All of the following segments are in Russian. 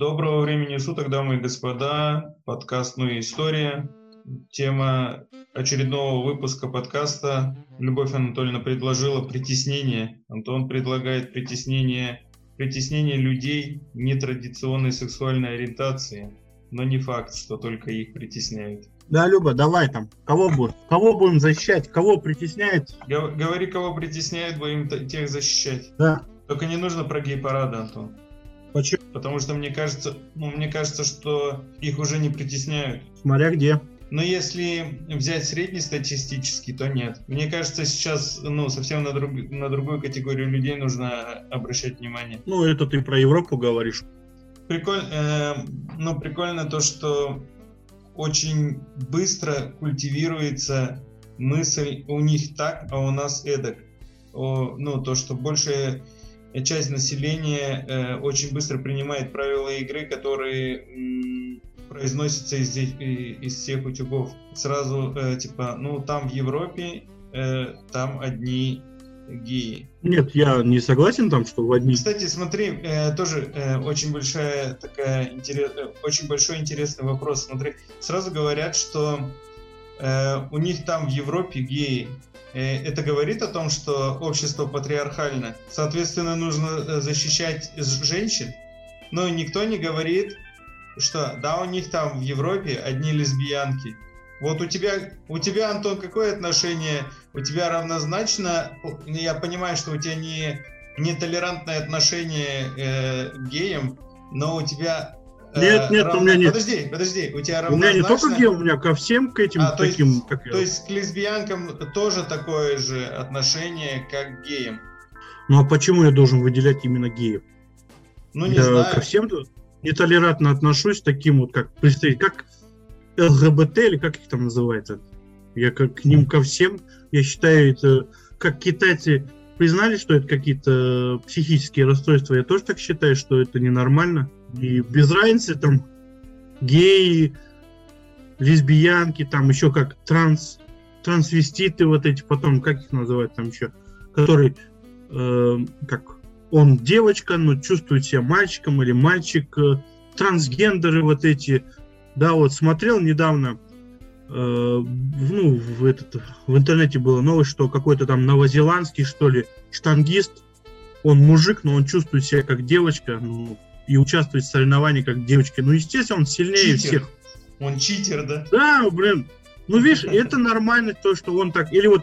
Доброго времени суток, дамы и господа. Подкаст «Ну и история». Тема очередного выпуска подкаста Любовь Анатольевна предложила притеснение. Антон предлагает притеснение, притеснение людей нетрадиционной сексуальной ориентации, но не факт, что только их притесняют. Да, Люба, давай там. Кого будем? Кого будем защищать? Кого притесняет? Говори, кого притесняет, будем тех защищать. Да. Только не нужно про гей-парады, Антон. Почему? Потому что мне кажется, ну, мне кажется, что их уже не притесняют. Смотря где. Но если взять среднестатистический, то нет. Мне кажется, сейчас ну, совсем на, друг, на другую категорию людей нужно обращать внимание. Ну, это ты про Европу говоришь. Прикольно, э, ну, прикольно то, что очень быстро культивируется мысль у них так, а у нас эдак. О, ну, то, что большая часть населения э, очень быстро принимает правила игры, которые м, произносятся из, из всех утюгов. Сразу, э, типа, ну, там в Европе, э, там одни геи. Нет, я не согласен там, что в одни. Кстати, смотри, э, тоже э, очень большая такая интерес, э, очень большой интересный вопрос. Смотри, сразу говорят, что э, у них там в Европе геи. Э, это говорит о том, что общество патриархально. Соответственно, нужно э, защищать женщин. Но никто не говорит, что да, у них там в Европе одни лесбиянки. Вот у тебя, у тебя, Антон, какое отношение? У тебя равнозначно, я понимаю, что у тебя не нетолерантное отношение э, к геям, но у тебя нет, нет, равно... у меня нет. Подожди, подожди, у тебя равнозначно... У меня не только гей, у меня ко всем, к этим а, то таким... Есть, как то есть к лесбиянкам тоже такое же отношение, как к геям? Ну а почему я должен выделять именно геев? Ну не я знаю. ко всем нетолерантно отношусь, таким вот, как представить, как ЛГБТ или как их там называется. Я как к ним ко всем, я считаю это, как китайцы признали, что это какие-то психические расстройства, я тоже так считаю, что это ненормально. И без разницы там геи, лесбиянки, там еще как транс, трансвеститы вот эти, потом, как их называют там еще, который, э, как он девочка, но чувствует себя мальчиком или мальчик, э, трансгендеры вот эти, да, вот смотрел недавно, э, ну, в, этот, в интернете была новость, что какой-то там новозеландский, что ли, штангист, он мужик, но он чувствует себя как девочка, ну, и участвует в соревновании как девочка. Ну, естественно, он сильнее читер. всех. Он читер, да? Да, блин. Ну, видишь, это нормально, то, что он так... Или вот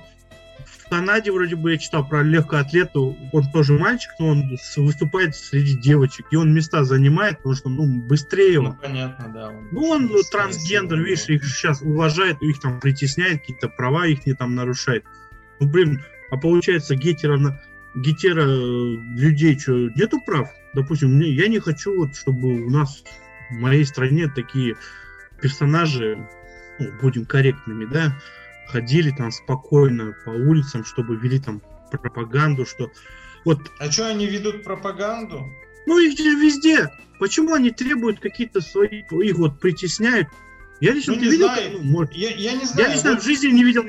в Канаде вроде бы я читал про легкоатлету, он тоже мальчик, но он выступает среди девочек, и он места занимает, потому что, ну, быстрее он. Ну, понятно, да. Он ну, он трансгендер, видишь, их сейчас уважает, их там притесняет, какие-то права их не там нарушает. Ну, блин, а получается гетеро, гетеро людей что, нету прав? Допустим, мне, я не хочу, вот, чтобы у нас в моей стране такие персонажи, ну, будем корректными, да, ходили там спокойно по улицам, чтобы вели там пропаганду, что вот... А что они ведут пропаганду? Ну их везде. Почему они требуют какие-то свои, их вот притесняют? Я лично ну, не, видел, знаю. Ну, может, я, я не знаю. Я лично вот... в жизни не видел.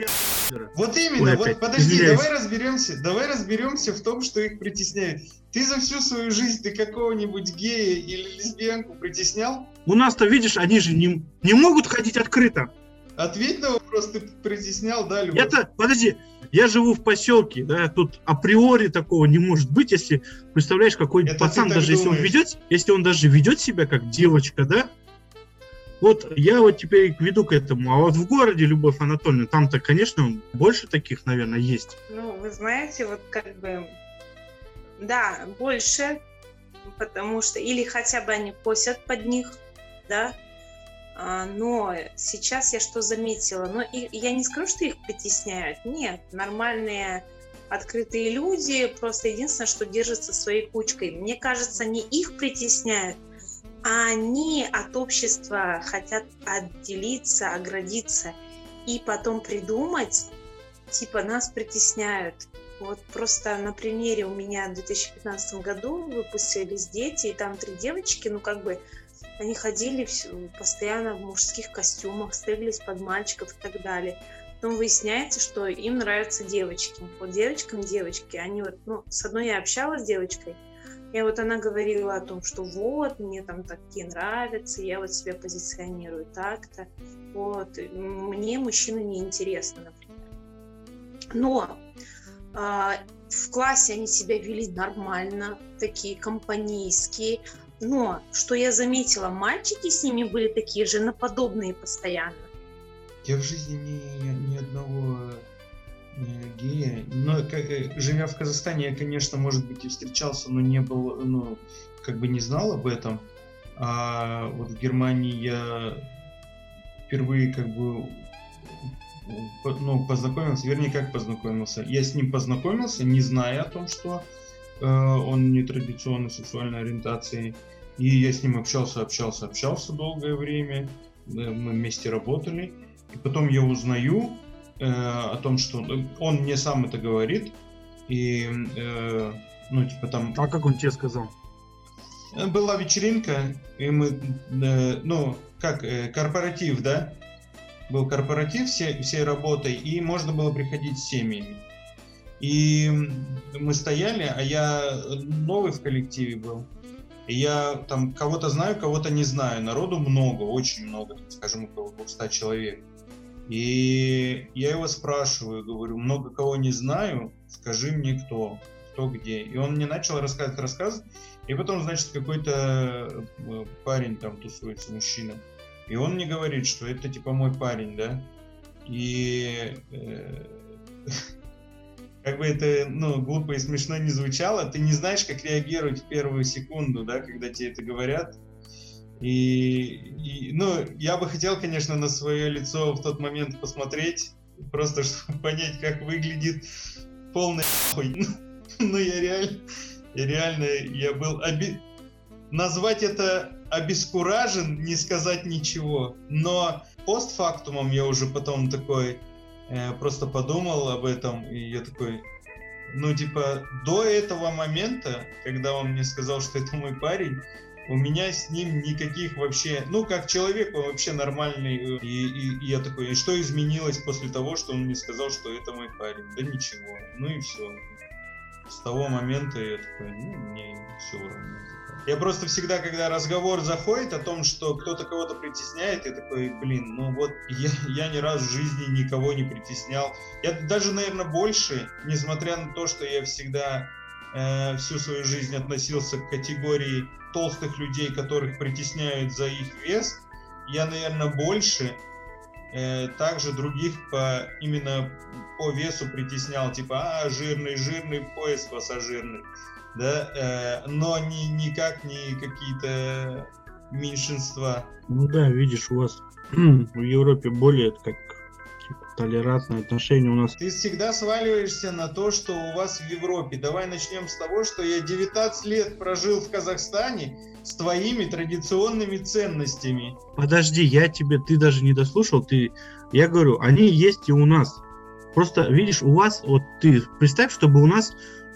Вот именно, Ой, вот опять, подожди, извиняюсь. давай разберемся, давай разберемся в том, что их притесняют. Ты за всю свою жизнь ты какого-нибудь гея или лесбиянку притеснял? У нас-то, видишь, они же не, не могут ходить открыто. Ответь на вопрос, ты притеснял, да, Любовь? Это, подожди, я живу в поселке, да, тут априори такого не может быть, если, представляешь, какой-нибудь пацан, даже думаешь. если он ведет, если он даже ведет себя как девочка, да, вот я вот теперь веду к этому. А вот в городе, Любовь Анатольевна, там-то, конечно, больше таких, наверное, есть. Ну, вы знаете, вот как бы, да, больше, потому что, или хотя бы они косят под них, да, а, но сейчас я что заметила? Ну, и, я не скажу, что их притесняют. Нет, нормальные открытые люди, просто единственное, что держатся своей кучкой. Мне кажется, не их притесняют, они от общества хотят отделиться, оградиться и потом придумать, типа нас притесняют. Вот просто на примере у меня в 2015 году выпустились дети, и там три девочки, ну как бы они ходили постоянно в мужских костюмах, стыглись под мальчиков и так далее. Потом выясняется, что им нравятся девочки. Вот девочкам девочки. Они вот, ну, с одной я общалась с девочкой, И вот она говорила о том, что вот, мне там такие нравятся, я вот себя позиционирую так-то. Вот, мне мужчины не интересны, например. Но а, в классе они себя вели нормально, такие компанейские. Но, что я заметила, мальчики с ними были такие же наподобные постоянно. Я в жизни ни, ни одного э, гея. Но э, живя в Казахстане, я, конечно, может быть, и встречался, но не был, ну, как бы не знал об этом. А вот в Германии я впервые как бы ну, познакомился, вернее, как познакомился. Я с ним познакомился, не зная о том, что э, он нетрадиционной сексуальной ориентации. И я с ним общался, общался, общался долгое время. Мы вместе работали. И потом я узнаю э, о том, что он мне сам это говорит. И, э, ну, типа там... А как он тебе сказал? Была вечеринка, и мы, э, ну, как, э, корпоратив, да? был корпоратив всей, всей работой, и можно было приходить с семьями. И мы стояли, а я новый в коллективе был. И я там кого-то знаю, кого-то не знаю. Народу много, очень много, скажем, около 200 человек. И я его спрашиваю, говорю, много кого не знаю, скажи мне кто, кто где. И он мне начал рассказывать, рассказывать. И потом, значит, какой-то э, парень там тусуется, мужчина. И он мне говорит, что это типа мой парень, да. И э, как бы это, ну, глупо и смешно не звучало, ты не знаешь, как реагировать в первую секунду, да, когда тебе это говорят. И, и ну, я бы хотел, конечно, на свое лицо в тот момент посмотреть, просто чтобы понять, как выглядит полный хуй. Ну, я реально, реально, я был оби... Назвать это обескуражен, не сказать ничего. Но постфактумом я уже потом такой э, просто подумал об этом, и я такой, ну, типа, до этого момента, когда он мне сказал, что это мой парень, у меня с ним никаких вообще, ну, как человек, он вообще нормальный. И, и, и я такой, что изменилось после того, что он мне сказал, что это мой парень? Да ничего. Ну и все. С того момента я такой, ну, мне все равно. Я просто всегда, когда разговор заходит о том, что кто-то кого-то притесняет, я такой, блин, ну вот я, я ни разу в жизни никого не притеснял. Я даже, наверное, больше, несмотря на то, что я всегда э, всю свою жизнь относился к категории толстых людей, которых притесняют за их вес, я, наверное, больше э, также других по именно по весу притеснял, типа, а, жирный, жирный, пояс пассажирный да, э, но не, никак не какие-то меньшинства. Ну да, видишь, у вас в Европе более как толерантное отношение у нас. Ты всегда сваливаешься на то, что у вас в Европе. Давай начнем с того, что я 19 лет прожил в Казахстане с твоими традиционными ценностями. Подожди, я тебе, ты даже не дослушал, ты, я говорю, они есть и у нас. Просто, видишь, у вас, вот ты представь, чтобы у нас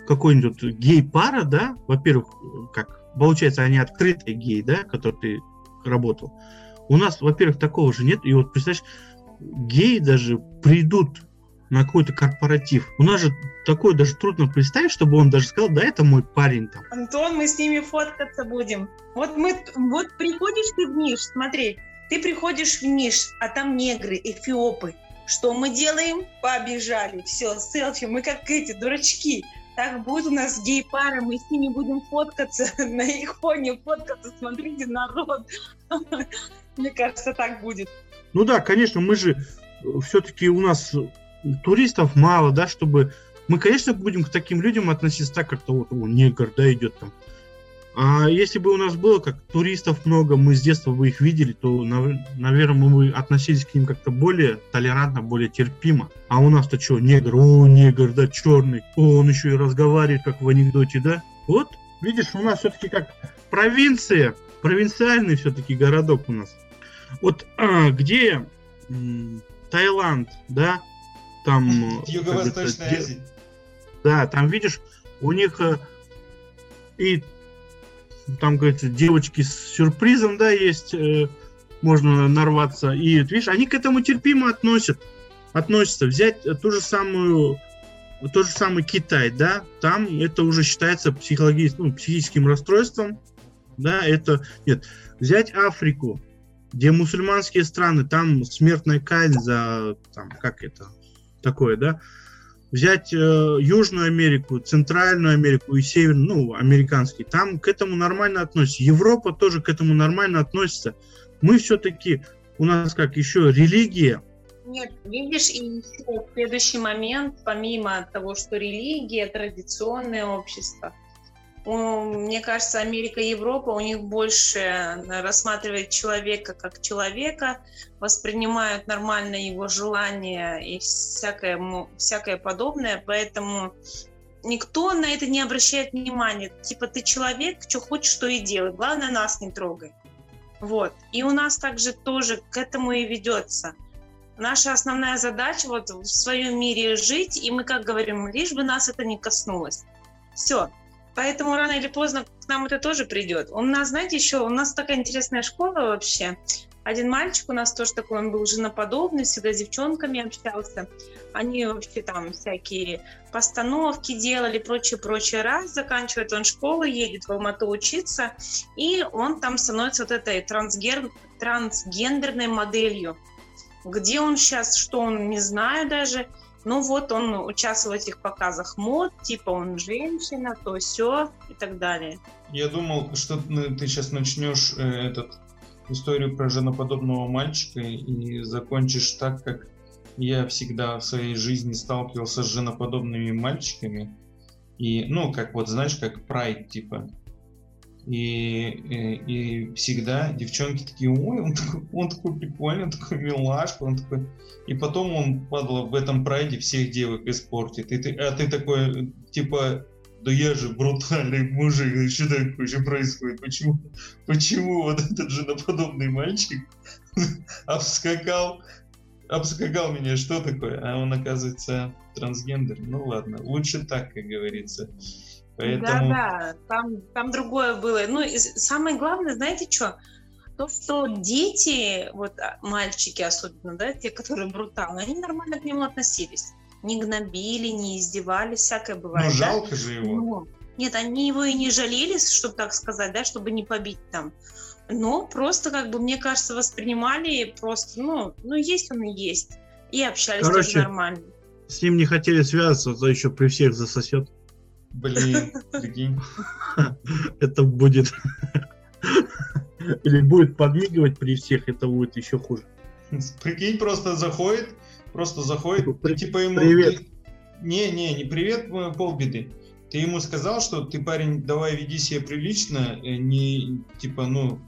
какой-нибудь гей-пара, да, во-первых, как получается, они открытые геи, да, который ты работал. У нас, во-первых, такого же нет. И вот, представляешь, геи даже придут на какой-то корпоратив. У нас же такое даже трудно представить, чтобы он даже сказал, да, это мой парень там. Антон, мы с ними фоткаться будем. Вот мы, вот приходишь ты в Ниш, смотри, ты приходишь в Ниш, а там негры, эфиопы. Что мы делаем? Побежали. Все, селфи. Мы как эти дурачки так будет у нас гей-пара, мы с ними будем фоткаться, на их фоне фоткаться, смотрите, народ. Мне кажется, так будет. Ну да, конечно, мы же все-таки у нас туристов мало, да, чтобы... Мы, конечно, будем к таким людям относиться так, как-то вот, о, негр, да, идет там а если бы у нас было как туристов много, мы с детства бы их видели, то, наверное, мы бы относились к ним как-то более толерантно, более терпимо. А у нас-то что, негр, о, негр, да, черный, о, он еще и разговаривает, как в анекдоте, да? Вот, видишь, у нас все-таки как провинция, провинциальный все-таки городок у нас. Вот а, где м- Таиланд, да, там... Юго-Восточная Азия. Да, там, видишь, у них э, и там, говорится, девочки с сюрпризом, да, есть, э, можно нарваться. И, видишь, они к этому терпимо относят, относятся. Взять ту же самую тот же самый Китай, да, там это уже считается психологическим, ну, психическим расстройством, да, это, нет, взять Африку, где мусульманские страны, там смертная казнь за, там, как это, такое, да, взять э, Южную Америку, Центральную Америку и Северную, ну, американский, там к этому нормально относятся. Европа тоже к этому нормально относится. Мы все-таки, у нас как еще религия. Нет, видишь, и еще следующий момент, помимо того, что религия, традиционное общество, мне кажется, Америка и Европа, у них больше э, рассматривает человека как человека, воспринимают нормально его желания и всякое, всякое подобное, поэтому никто на это не обращает внимания. Типа, ты человек, что хочешь, что и делай, главное, нас не трогай. Вот. И у нас также тоже к этому и ведется. Наша основная задача вот в своем мире жить, и мы как говорим, лишь бы нас это не коснулось. Все, Поэтому рано или поздно к нам это тоже придет. У нас, знаете, еще у нас такая интересная школа вообще. Один мальчик у нас тоже такой, он был женоподобный, всегда с девчонками общался. Они вообще там всякие постановки делали, прочее-прочее. Раз заканчивает он школу, едет в Алмату учиться, и он там становится вот этой трансгер... трансгендерной моделью. Где он сейчас, что он, не знаю даже. Ну вот он участвовал в этих показах мод, типа он женщина, то все и так далее. Я думал, что ты сейчас начнешь э, этот историю про женоподобного мальчика и закончишь так, как я всегда в своей жизни сталкивался с женоподобными мальчиками. И, ну, как вот, знаешь, как прайд, типа. И, и, и всегда девчонки такие, ой, он такой, он такой прикольный, он такой милашка, он такой... И потом он, падла, в этом прайде всех девок испортит. И ты, а ты такой, типа, да я же брутальный мужик, что такое что происходит? Почему, почему вот этот же наподобный мальчик обскакал, обскакал меня, что такое? А он, оказывается, трансгендер. Ну ладно, лучше так, как говорится. Поэтому... Да, да, там, там другое было. Ну, и самое главное, знаете что? То, что дети, вот а, мальчики особенно, да, те, которые брутальные, они нормально к нему относились. Не гнобили, не издевались, всякое бывает. Ну, жалко да? же его. Но, нет, они его и не жалелись, чтобы так сказать, да, чтобы не побить там. Но просто, как бы, мне кажется, воспринимали просто, ну, ну есть он и есть. И общались Короче, тоже нормально. С ним не хотели связываться, а то еще при всех засосет. Блин, прикинь. Это будет... Или будет подмигивать при всех, это будет еще хуже. Прикинь, просто заходит, просто заходит, При... типа ему... Привет. Не, не, не привет, полбеды. Ты ему сказал, что ты, парень, давай веди себя прилично, э, не, типа, ну,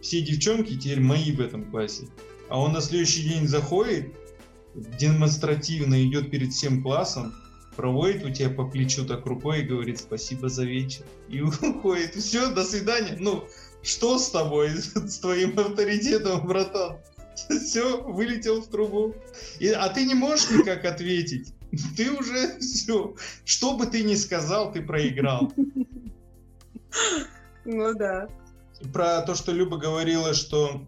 все девчонки теперь мои в этом классе. А он на следующий день заходит, демонстративно идет перед всем классом, проводит у тебя по плечу так рукой и говорит спасибо за вечер. И уходит. Все, до свидания. Ну, что с тобой, с твоим авторитетом, братан? Все, вылетел в трубу. И, а ты не можешь никак ответить. Ты уже все. Что бы ты ни сказал, ты проиграл. Ну да. Про то, что Люба говорила, что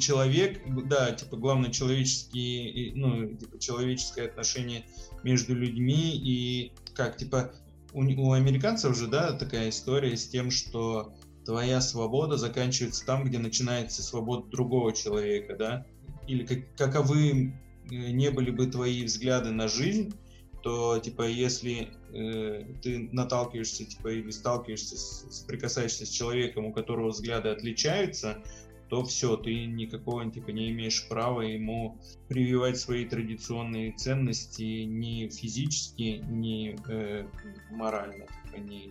человек, да, типа, главное человеческие, ну, типа, человеческое отношение между людьми и как, типа, у, у американцев же, да, такая история с тем, что твоя свобода заканчивается там, где начинается свобода другого человека, да, или как, каковы э, не были бы твои взгляды на жизнь, то, типа, если э, ты наталкиваешься, типа, или сталкиваешься, с, соприкасаешься с человеком, у которого взгляды отличаются, то все, ты никакого типа не имеешь права ему прививать свои традиционные ценности ни физически, ни э, морально, типа, не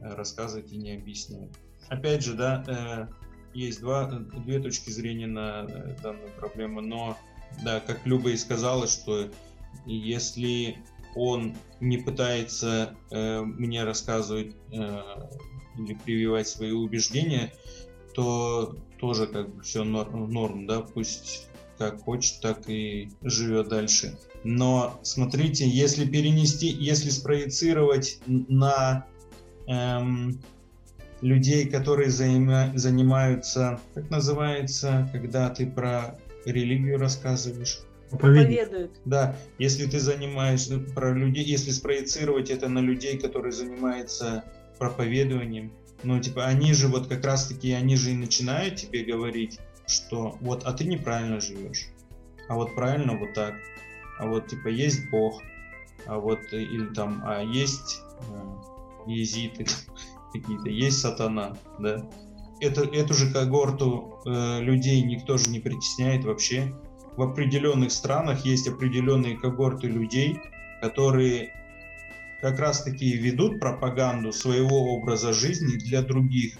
рассказывать и не объяснять. Опять же, да, э, есть два, две точки зрения на э, данную проблему, но да, как Люба и сказала, что если он не пытается э, мне рассказывать э, или прививать свои убеждения, то тоже как бы все норм, норм, да, пусть как хочет, так и живет дальше. Но смотрите, если перенести, если спроецировать на эм, людей, которые занима, занимаются, как называется, когда ты про религию рассказываешь, проповедуют. Да, если ты занимаешься про людей, если спроецировать это на людей, которые занимаются проповедованием, ну, типа, они же вот как раз-таки, они же и начинают тебе говорить, что вот, а ты неправильно живешь, а вот правильно вот так, а вот, типа, есть Бог, а вот, или там, а есть э, езиты какие-то, есть сатана, да, это, эту же когорту э, людей никто же не притесняет вообще. В определенных странах есть определенные когорты людей, которые как раз-таки ведут пропаганду своего образа жизни для других.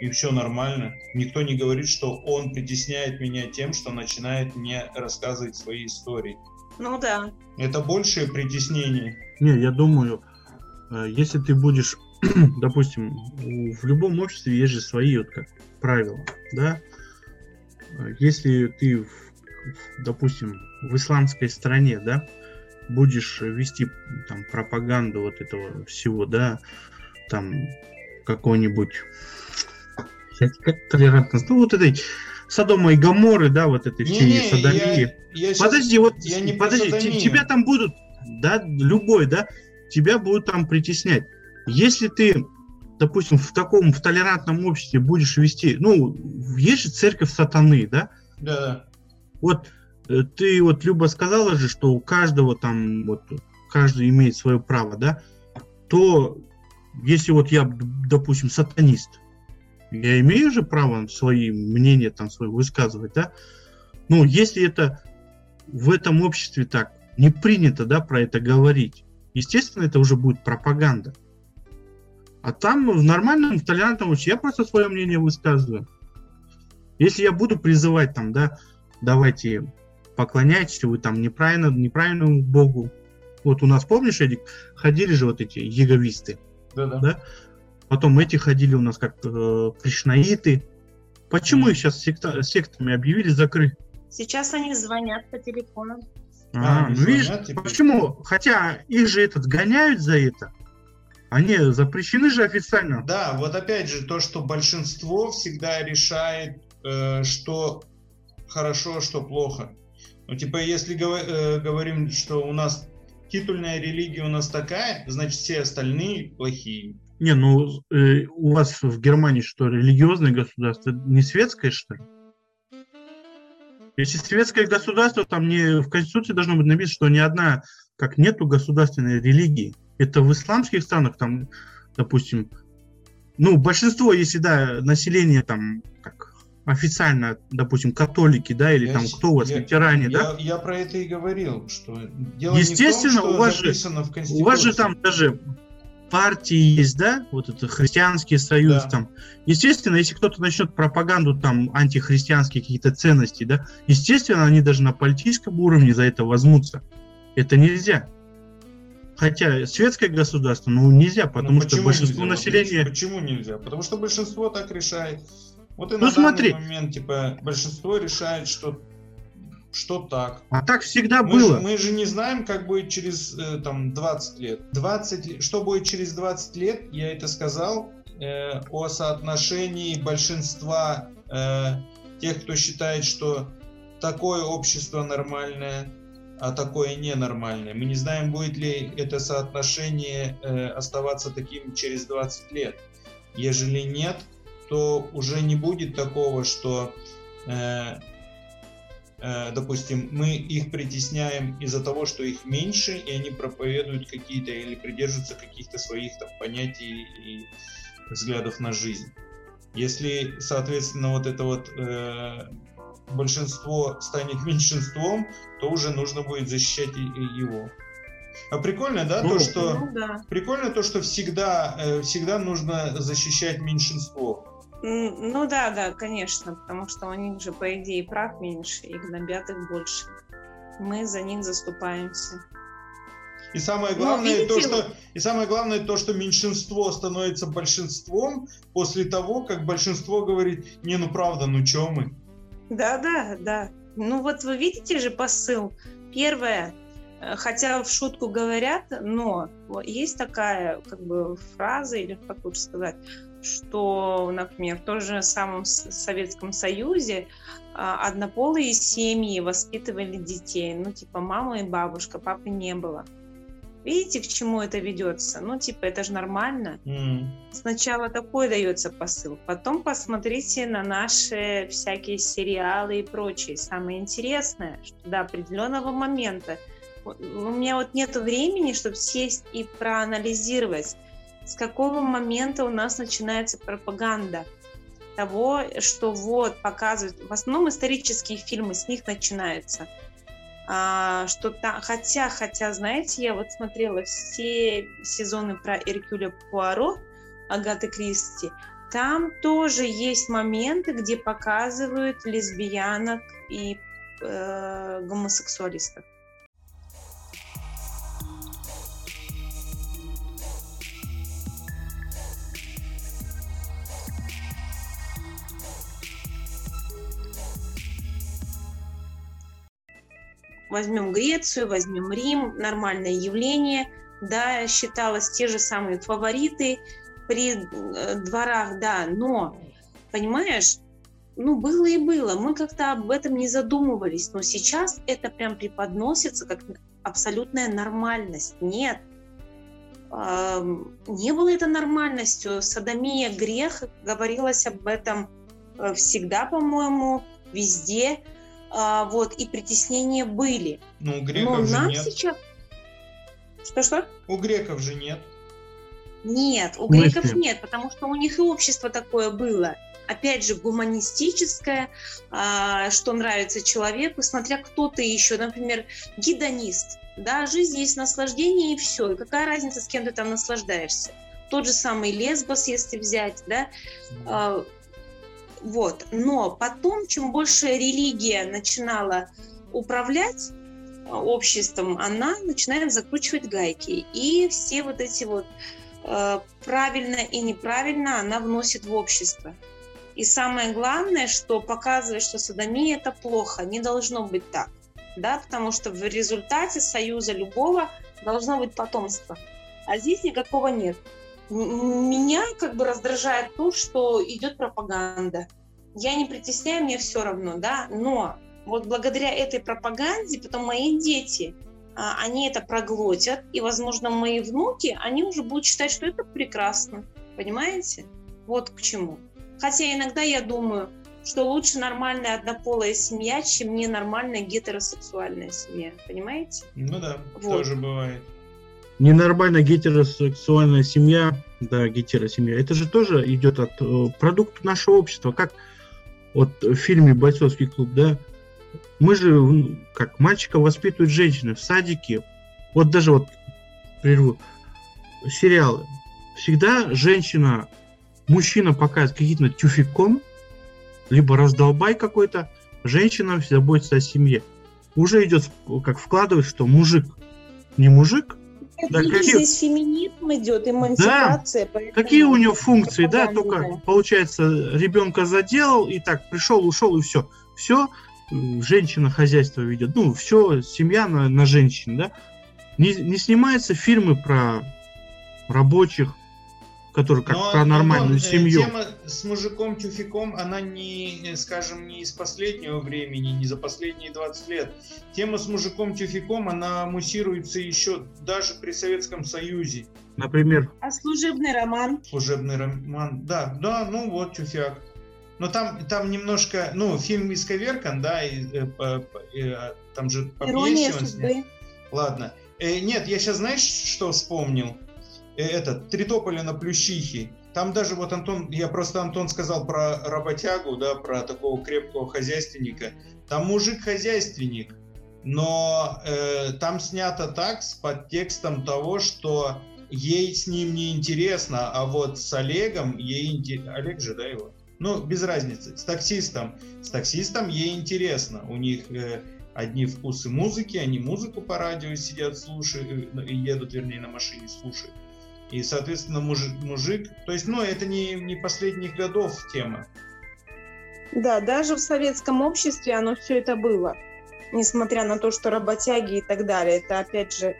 И все нормально. Никто не говорит, что он притесняет меня тем, что начинает мне рассказывать свои истории. Ну да. Это большее притеснение. Не, я думаю, э, если ты будешь допустим, в любом обществе есть же свои вот как правила, да. Если ты, допустим, в исламской стране, да, будешь вести там пропаганду вот этого всего, да, там какой-нибудь как толерантность, ну вот этой Содома и Гаморы, да, вот этой всей не, садомии. Я, я подожди, вот я не подожди, тебя там будут, да, любой, да, тебя будут там притеснять. Если ты, допустим, в таком в толерантном обществе будешь вести, ну, есть же церковь сатаны, да? Да. Вот ты вот Люба сказала же, что у каждого там вот каждый имеет свое право, да? То если вот я, допустим, сатанист, я имею же право свои мнения там свои высказывать, да? Ну, если это в этом обществе так не принято, да, про это говорить, естественно, это уже будет пропаганда. А там в нормальном, в толерантном я просто свое мнение высказываю. Если я буду призывать там, да, давайте поклоняйтесь, вы там неправильно, неправильному Богу. Вот у нас, помнишь, Эдик, ходили же вот эти яговисты. Да-да. Да? Потом эти ходили у нас как э, кришнаиты. Почему их сейчас секта, сектами объявили закрыть? Сейчас они звонят по телефону. А, а ну видишь, теперь. почему? Хотя их же этот гоняют за это. Они запрещены же официально. Да, вот опять же, то, что большинство всегда решает, э, что хорошо, а что плохо. Ну, типа, если э, говорим, что у нас титульная религия у нас такая, значит, все остальные плохие. Не, ну, э, у вас в Германии что, религиозное государство не светское, что ли? Если светское государство, там не в Конституции должно быть написано, что ни одна, как нету государственной религии. Это в исламских странах, там, допустим, ну, большинство, если, да, население там, как официально, допустим, католики, да, или я, там кто у вас, я, ветеране, я, да? Я про это и говорил, что дело Естественно, не в том, что у вас же, у вас же там даже партии есть, да, вот это христианский союз да. там. Естественно, если кто-то начнет пропаганду там антихристианские какие-то ценности, да, естественно, они даже на политическом уровне за это возьмутся. Это нельзя. Хотя светское государство, ну нельзя, ну, потому ну, что большинство нельзя? населения... Почему нельзя? Потому что большинство так решает. Вот и ну, на смотри. данный момент, типа, большинство решает, что что так. А так всегда мы было. Же, мы же не знаем, как будет через э, там 20 лет. 20, что будет через 20 лет, я это сказал, э, о соотношении большинства э, тех, кто считает, что такое общество нормальное, а такое ненормальное. Мы не знаем, будет ли это соотношение э, оставаться таким через 20 лет. Ежели нет, то уже не будет такого, что, э, э, допустим, мы их притесняем из-за того, что их меньше, и они проповедуют какие-то или придерживаются каких-то своих там, понятий и взглядов на жизнь. Если, соответственно, вот это вот э, большинство станет меньшинством, то уже нужно будет защищать его. А прикольно, да, ну, то, что ну, да. прикольно то, что всегда, э, всегда нужно защищать меньшинство. Ну да, да, конечно, потому что у них же, по идее, прав меньше, и гнобят их больше. Мы за них заступаемся. И самое ну, главное, видите, то, что, и самое главное то, что меньшинство становится большинством после того, как большинство говорит, не, ну правда, ну чё мы? Да, да, да. Ну вот вы видите же посыл. Первое, э, хотя в шутку говорят, но есть такая как бы фраза, или как лучше сказать, что, например, в том же самом Советском Союзе а, однополые семьи воспитывали детей. Ну, типа мама и бабушка, папы не было. Видите, к чему это ведется? Ну, типа, это же нормально. Mm. Сначала такой дается посыл, потом посмотрите на наши всякие сериалы и прочее. Самое интересное, что до определенного момента у меня вот нет времени, чтобы сесть и проанализировать, с какого момента у нас начинается пропаганда того, что вот показывают, в основном исторические фильмы с них начинаются – а, что там, хотя, хотя, знаете, я вот смотрела все сезоны про Эркюля Пуаро, Агаты Кристи, там тоже есть моменты, где показывают лесбиянок и э, гомосексуалистов. Возьмем Грецию, возьмем Рим, нормальное явление, да, считалось те же самые фавориты при э, дворах, да, но, понимаешь, ну, было и было, мы как-то об этом не задумывались, но сейчас это прям преподносится как абсолютная нормальность. Нет, не было это нормальностью. Садомия грех, говорилось об этом э, всегда, по-моему, везде а, вот, и притеснения были. Ну, у греков Но же нам нет. сейчас... Что-что? У греков же нет. Нет, у греков нет, потому что у них и общество такое было. Опять же, гуманистическое, а, что нравится человеку, смотря кто ты еще, например, гидонист. Да, жизнь есть наслаждение и все. И какая разница, с кем ты там наслаждаешься? Тот же самый лесбос, если взять, да, а, вот. Но потом, чем больше религия начинала управлять э, обществом, она начинает закручивать гайки. И все вот эти вот э, правильно и неправильно она вносит в общество. И самое главное, что показывает, что садомия это плохо, не должно быть так. Да, потому что в результате союза любого должно быть потомство. А здесь никакого нет меня как бы раздражает то, что идет пропаганда. Я не притесняю, мне все равно, да, но вот благодаря этой пропаганде потом мои дети, а, они это проглотят, и, возможно, мои внуки, они уже будут считать, что это прекрасно, понимаете? Вот к чему. Хотя иногда я думаю, что лучше нормальная однополая семья, чем ненормальная гетеросексуальная семья, понимаете? Ну да, вот. тоже бывает ненормальная гетеросексуальная семья, да, гетеросемья, это же тоже идет от э, продукта нашего общества. Как вот в фильме «Бойцовский клуб», да, мы же, как мальчика воспитывают женщины в садике. Вот даже вот, прерву, сериалы. Всегда женщина, мужчина показывает каким-то тюфиком, либо раздолбай какой-то, женщина заботится о семье. Уже идет, как вкладывать, что мужик не мужик, да, какие... Здесь феминизм идет, эмансипация. Да. Какие у него функции, да, только получается ребенка заделал и так пришел, ушел и все. Все, женщина хозяйство ведет, ну все, семья на, на женщин, да. Не, не снимаются фильмы про рабочих, который как Но, про нормальную но, семью. Тема с мужиком тюфиком, она не, скажем, не из последнего времени, не за последние 20 лет. Тема с мужиком тюфиком, она муссируется еще даже при Советском Союзе. Например? А служебный роман? Служебный роман, да, да, ну вот тюфяк. Но там, там немножко, ну, фильм исковеркан, да, и, э, по, э, там же по Ирония судьбы. Ладно. Э, нет, я сейчас, знаешь, что вспомнил? Э, этот Тритополя на Плющихе. Там даже вот Антон, я просто Антон сказал про работягу, да, про такого крепкого хозяйственника. Там мужик хозяйственник, но э, там снято так с подтекстом того, что ей с ним не интересно, а вот с Олегом ей интересно. Олег же, да, его? Ну, без разницы. С таксистом. С таксистом ей интересно. У них э, одни вкусы музыки, они музыку по радио сидят, слушают, э, едут, вернее, на машине слушают. И, соответственно, мужик, мужик то есть, ну, это не, не последних годов тема. Да, даже в советском обществе оно все это было. Несмотря на то, что работяги и так далее, это опять же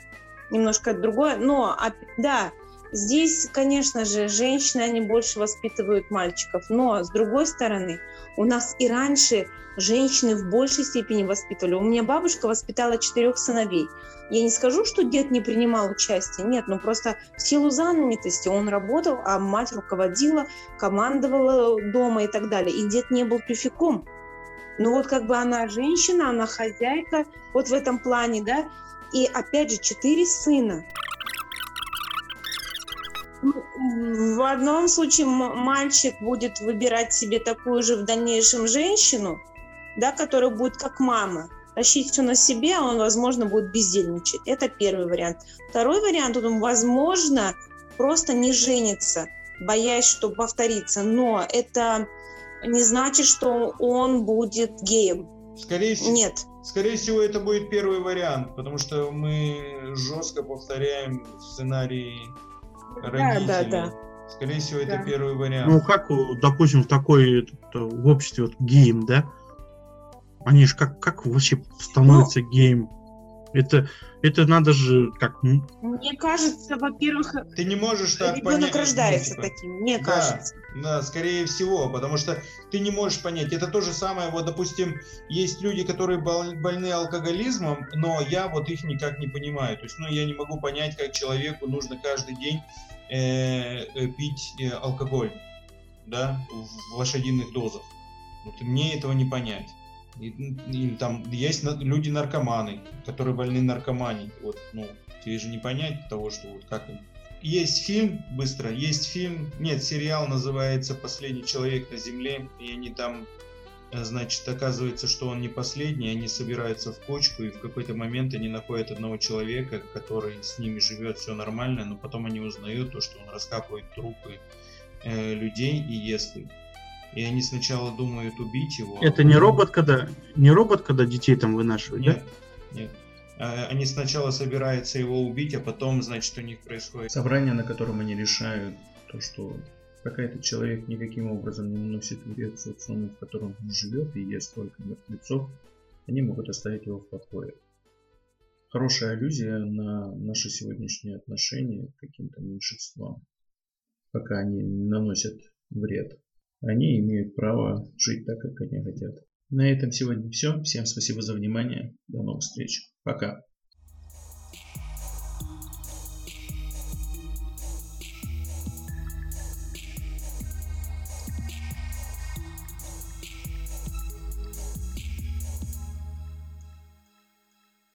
немножко другое. Но, да, Здесь, конечно же, женщины, они больше воспитывают мальчиков, но, с другой стороны, у нас и раньше женщины в большей степени воспитывали. У меня бабушка воспитала четырех сыновей. Я не скажу, что дед не принимал участие, нет, ну просто в силу занятости он работал, а мать руководила, командовала дома и так далее. И дед не был тюфяком. Ну вот как бы она женщина, она хозяйка, вот в этом плане, да. И опять же, четыре сына. В одном случае мальчик будет выбирать себе такую же в дальнейшем женщину, да, которая будет как мама, тащить все на себе, а он, возможно, будет бездельничать. Это первый вариант. Второй вариант, он, возможно, просто не женится, боясь, что повторится. Но это не значит, что он будет геем. Скорее всего, Нет. Скорее всего, это будет первый вариант, потому что мы жестко повторяем сценарий родителей. Да, да, да. Скорее всего, это да. первый вариант. Ну, как, допустим, в такой в обществе вот геи, да? Они же как, как вообще становятся ну, геем? Это, это надо же как... Мне кажется, во-первых, ты не можешь так ребенок понять, рождается типа. таким, мне да, кажется. Да, скорее всего, потому что ты не можешь понять. Это то же самое, вот, допустим, есть люди, которые больны алкоголизмом, но я вот их никак не понимаю. То есть, ну, я не могу понять, как человеку нужно каждый день э, э, пить э, алкоголь, да, в лошадиных дозах. Вот мне этого не понять. И, и там есть люди-наркоманы, которые больны наркоманией. Вот, ну, тебе же не понять того, что вот как им. Есть фильм, быстро, есть фильм, нет, сериал называется «Последний человек на земле», и они там, э, значит, оказывается, что он не последний, они собираются в кучку, и в какой-то момент они находят одного человека, который с ними живет, все нормально, но потом они узнают то, что он раскапывает трупы э, людей и ест их. И они сначала думают убить его. А Это а не робот, когда не робот, когда детей там вынашивают, нет, да? Нет. А, они сначала собираются его убить, а потом, значит, у них происходит... Собрание, на котором они решают то, что пока этот человек никаким образом не наносит вред социуму, в котором он живет и ест только мертвецов, они могут оставить его в покое. Хорошая аллюзия на наши сегодняшние отношения к каким-то меньшинствам, пока они не наносят вред они имеют право жить так, как они хотят. На этом сегодня все. Всем спасибо за внимание. До новых встреч. Пока.